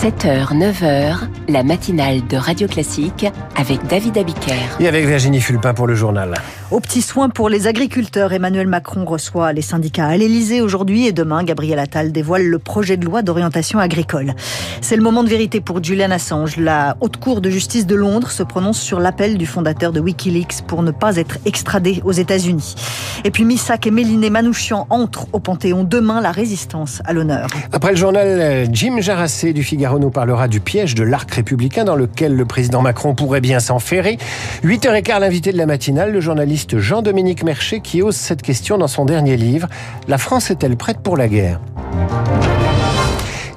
7h, 9h, la matinale de Radio Classique avec David Abiker. Et avec Virginie Fulpin pour le journal. Au petit soin pour les agriculteurs, Emmanuel Macron reçoit les syndicats à l'Elysée aujourd'hui et demain, Gabriel Attal dévoile le projet de loi d'orientation agricole. C'est le moment de vérité pour Julian Assange. La Haute Cour de justice de Londres se prononce sur l'appel du fondateur de Wikileaks pour ne pas être extradé aux États-Unis. Et puis Missak et Méliné Manouchian entrent au Panthéon demain, la résistance à l'honneur. Après le journal, Jim Jarassé du Figaro nous parlera du piège de l'arc républicain dans lequel le président Macron pourrait bien s'enferrer. 8h15, l'invité de la matinale, le journaliste Jean-Dominique Mercher qui ose cette question dans son dernier livre. La France est-elle prête pour la guerre?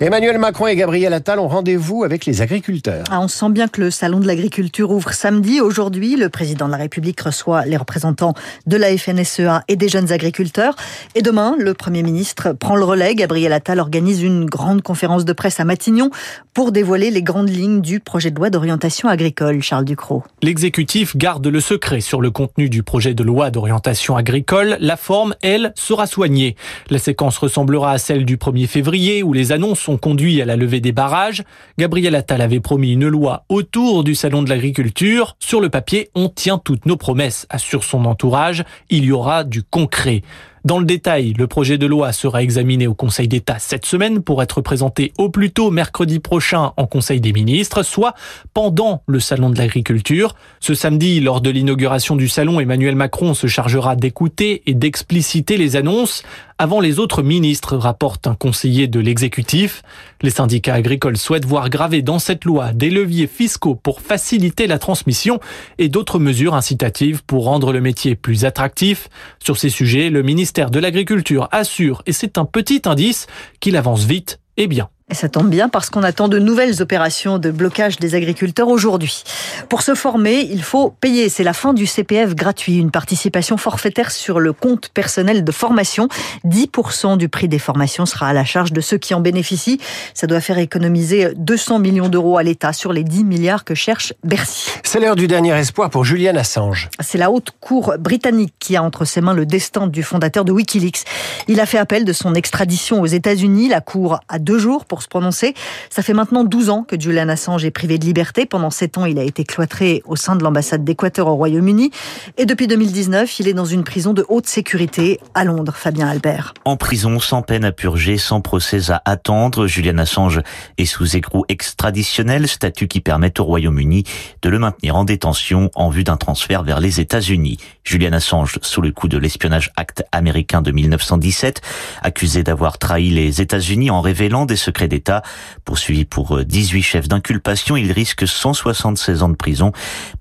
Emmanuel Macron et Gabriel Attal ont rendez-vous avec les agriculteurs. Ah, on sent bien que le salon de l'agriculture ouvre samedi. Aujourd'hui, le président de la République reçoit les représentants de la FNSEA et des jeunes agriculteurs. Et demain, le Premier ministre prend le relais. Gabriel Attal organise une grande conférence de presse à Matignon pour dévoiler les grandes lignes du projet de loi d'orientation agricole. Charles Ducrot. L'exécutif garde le secret sur le contenu du projet de loi d'orientation agricole. La forme, elle, sera soignée. La séquence ressemblera à celle du 1er février où les annonces sont conduit à la levée des barrages. Gabriel Attal avait promis une loi autour du salon de l'agriculture. Sur le papier, on tient toutes nos promesses, assure son entourage. Il y aura du concret. Dans le détail, le projet de loi sera examiné au Conseil d'État cette semaine pour être présenté au plus tôt mercredi prochain en Conseil des ministres, soit pendant le Salon de l'agriculture. Ce samedi, lors de l'inauguration du salon, Emmanuel Macron se chargera d'écouter et d'expliciter les annonces avant les autres ministres, rapporte un conseiller de l'exécutif. Les syndicats agricoles souhaitent voir graver dans cette loi des leviers fiscaux pour faciliter la transmission et d'autres mesures incitatives pour rendre le métier plus attractif. Sur ces sujets, le ministère de l'Agriculture assure, et c'est un petit indice, qu'il avance vite et bien. Et ça tombe bien parce qu'on attend de nouvelles opérations de blocage des agriculteurs aujourd'hui. Pour se former, il faut payer. C'est la fin du CPF gratuit, une participation forfaitaire sur le compte personnel de formation. 10% du prix des formations sera à la charge de ceux qui en bénéficient. Ça doit faire économiser 200 millions d'euros à l'État sur les 10 milliards que cherche Bercy. C'est l'heure du dernier espoir pour Julian Assange. C'est la haute cour britannique qui a entre ses mains le destin du fondateur de Wikileaks. Il a fait appel de son extradition aux États-Unis. La cour a deux jours pour se prononcer. Ça fait maintenant 12 ans que Julian Assange est privé de liberté. Pendant 7 ans, il a été cloîtré au sein de l'ambassade d'Équateur au Royaume-Uni. Et depuis 2019, il est dans une prison de haute sécurité à Londres. Fabien Albert. En prison, sans peine à purger, sans procès à attendre, Julian Assange est sous écrou extraditionnel, statut qui permet au Royaume-Uni de le maintenir en détention en vue d'un transfert vers les États-Unis. Julian Assange, sous le coup de l'espionnage acte américain de 1917, accusé d'avoir trahi les États-Unis en révélant des secrets d'État. Poursuivi pour 18 euh, chefs d'inculpation, il risque 176 ans de prison,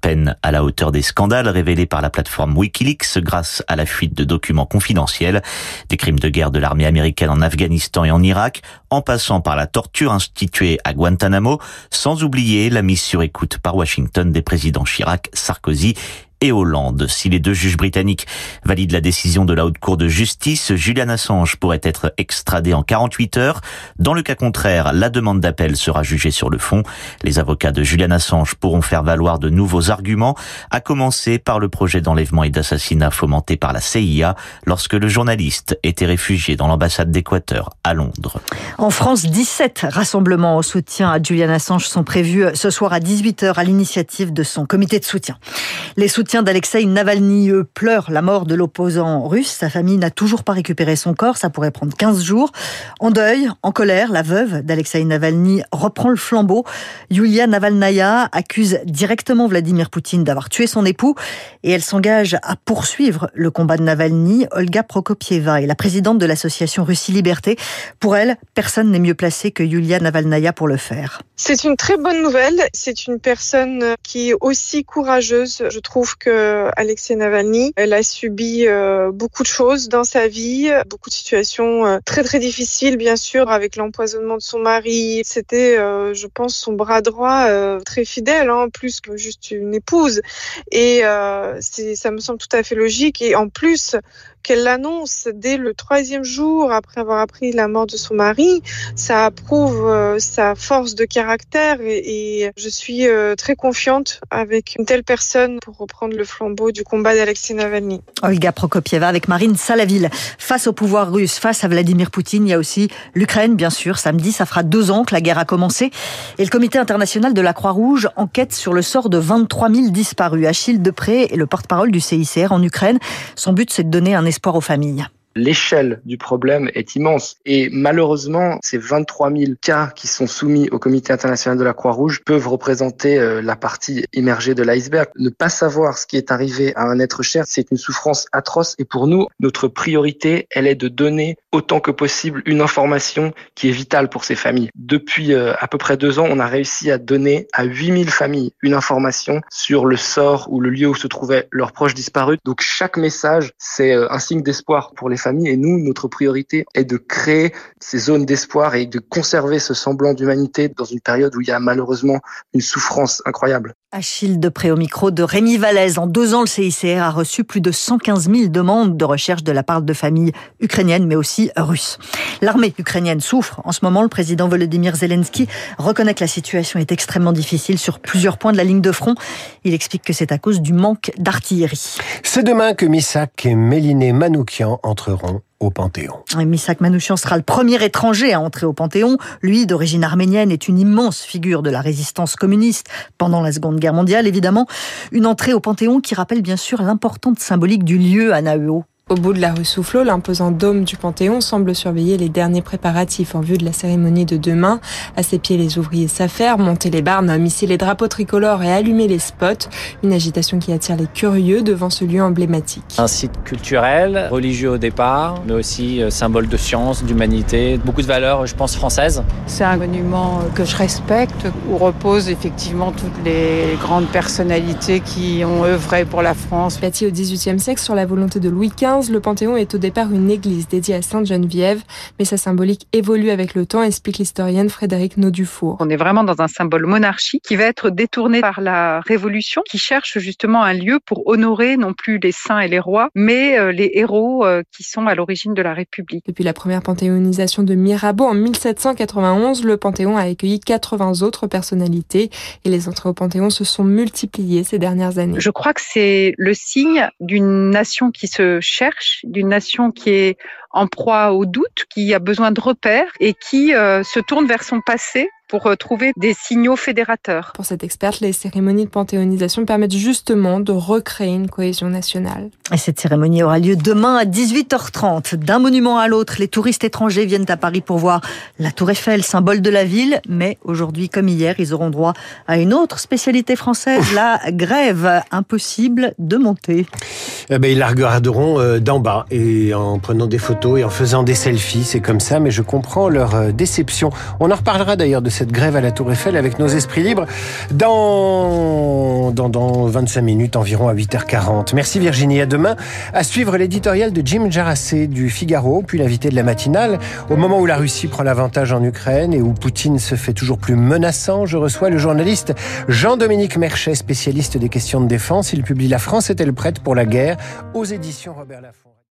peine à la hauteur des scandales révélés par la plateforme Wikileaks grâce à la fuite de documents confidentiels, des crimes de guerre de l'armée américaine en Afghanistan et en Irak, en passant par la torture instituée à Guantanamo, sans oublier la mise sur écoute par Washington des présidents Chirac, Sarkozy et Hollande. Si les deux juges britanniques valident la décision de la Haute Cour de justice, Julian Assange pourrait être extradé en 48 heures. Dans le cas contraire, la demande d'appel sera jugée sur le fond. Les avocats de Julian Assange pourront faire valoir de nouveaux arguments, à commencer par le projet d'enlèvement et d'assassinat fomenté par la CIA lorsque le journaliste était réfugié dans l'ambassade d'Équateur à Londres. En France, 17 rassemblements au soutien à Julian Assange sont prévus ce soir à 18h à l'initiative de son comité de soutien. Les soutiens d'Alexei Navalny pleure la mort de l'opposant russe. Sa famille n'a toujours pas récupéré son corps. Ça pourrait prendre 15 jours. En deuil, en colère, la veuve d'Alexei Navalny reprend le flambeau. Yulia Navalnaya accuse directement Vladimir Poutine d'avoir tué son époux et elle s'engage à poursuivre le combat de Navalny. Olga Prokopieva est la présidente de l'association Russie Liberté. Pour elle, personne n'est mieux placé que Yulia Navalnaya pour le faire. C'est une très bonne nouvelle. C'est une personne qui est aussi courageuse, je trouve, que Alexei Navalny. Elle a subi euh, beaucoup de choses dans sa vie, beaucoup de situations euh, très très difficiles, bien sûr, avec l'empoisonnement de son mari. C'était, euh, je pense, son bras droit très fidèle, hein, plus que juste une épouse. Et ça me semble tout à fait logique. Et en plus, Qu'elle l'annonce dès le troisième jour après avoir appris la mort de son mari, ça prouve euh, sa force de caractère et, je suis euh, très confiante avec une telle personne pour reprendre le flambeau du combat d'Alexei Navalny. Olga Prokopieva avec Marine Salaville. Face au pouvoir russe, face à Vladimir Poutine, il y a aussi l'Ukraine, bien sûr. Samedi, ça fera deux ans que la guerre a commencé et le Comité international de la Croix-Rouge enquête sur le sort de 23 000 disparus. Achille Depré est le porte-parole du CICR en Ukraine. Son but, c'est de donner un espoir aux familles. L'échelle du problème est immense et malheureusement, ces 23 000 cas qui sont soumis au Comité international de la Croix-Rouge peuvent représenter euh, la partie immergée de l'iceberg. Ne pas savoir ce qui est arrivé à un être cher, c'est une souffrance atroce et pour nous, notre priorité, elle est de donner autant que possible une information qui est vitale pour ces familles. Depuis euh, à peu près deux ans, on a réussi à donner à 8000 familles une information sur le sort ou le lieu où se trouvaient leurs proches disparus. Donc chaque message, c'est euh, un signe d'espoir pour les Et nous, notre priorité est de créer ces zones d'espoir et de conserver ce semblant d'humanité dans une période où il y a malheureusement une souffrance incroyable. Achille Depré au micro de Rémi Vallès. En deux ans, le CICR a reçu plus de 115 000 demandes de recherche de la part de familles ukrainiennes, mais aussi russes. L'armée ukrainienne souffre. En ce moment, le président Volodymyr Zelensky reconnaît que la situation est extrêmement difficile sur plusieurs points de la ligne de front. Il explique que c'est à cause du manque d'artillerie. C'est demain que Misak et Méliné Manoukian entreront au Panthéon. Misak Manouchian sera le premier étranger à entrer au Panthéon. Lui, d'origine arménienne, est une immense figure de la résistance communiste pendant la Seconde Guerre mondiale, évidemment. Une entrée au Panthéon qui rappelle bien sûr l'importante symbolique du lieu à Naëo. Au bout de la rue Soufflot, l'imposant dôme du Panthéon semble surveiller les derniers préparatifs en vue de la cérémonie de demain. À ses pieds, les ouvriers s'affairent, monter les barres, hisser les drapeaux tricolores et allumer les spots. Une agitation qui attire les curieux devant ce lieu emblématique. Un site culturel, religieux au départ, mais aussi euh, symbole de science, d'humanité, beaucoup de valeurs, je pense, françaises. C'est un monument que je respecte, où reposent effectivement toutes les grandes personnalités qui ont œuvré pour la France. Bâti au XVIIIe siècle sur la volonté de Louis XV, le Panthéon est au départ une église dédiée à Sainte Geneviève, mais sa symbolique évolue avec le temps, explique l'historienne Frédéric Naudufour. On est vraiment dans un symbole monarchique qui va être détourné par la Révolution, qui cherche justement un lieu pour honorer non plus les saints et les rois, mais euh, les héros euh, qui sont à l'origine de la République. Depuis la première panthéonisation de Mirabeau en 1791, le Panthéon a accueilli 80 autres personnalités et les entrées au Panthéon se sont multipliées ces dernières années. Je crois que c'est le signe d'une nation qui se cherche d'une nation qui est en proie au doute, qui a besoin de repères et qui euh, se tourne vers son passé pour euh, trouver des signaux fédérateurs. Pour cette experte, les cérémonies de panthéonisation permettent justement de recréer une cohésion nationale. Et cette cérémonie aura lieu demain à 18h30. D'un monument à l'autre, les touristes étrangers viennent à Paris pour voir la Tour Eiffel, symbole de la ville. Mais aujourd'hui, comme hier, ils auront droit à une autre spécialité française, la grève. Impossible de monter. Eh ben, ils la regarderont euh, d'en bas et en prenant des photos et en faisant des selfies. C'est comme ça, mais je comprends leur euh, déception. On en reparlera d'ailleurs de cette grève à la Tour Eiffel avec nos esprits libres dans, dans, dans 25 minutes environ à 8h40. Merci Virginie. À demain. À suivre l'éditorial de Jim Jarassé du Figaro, puis l'invité de la matinale. Au moment où la Russie prend l'avantage en Ukraine et où Poutine se fait toujours plus menaçant, je reçois le journaliste Jean-Dominique Merchet, spécialiste des questions de défense. Il publie La France est-elle prête pour la guerre aux éditions Robert Laffont.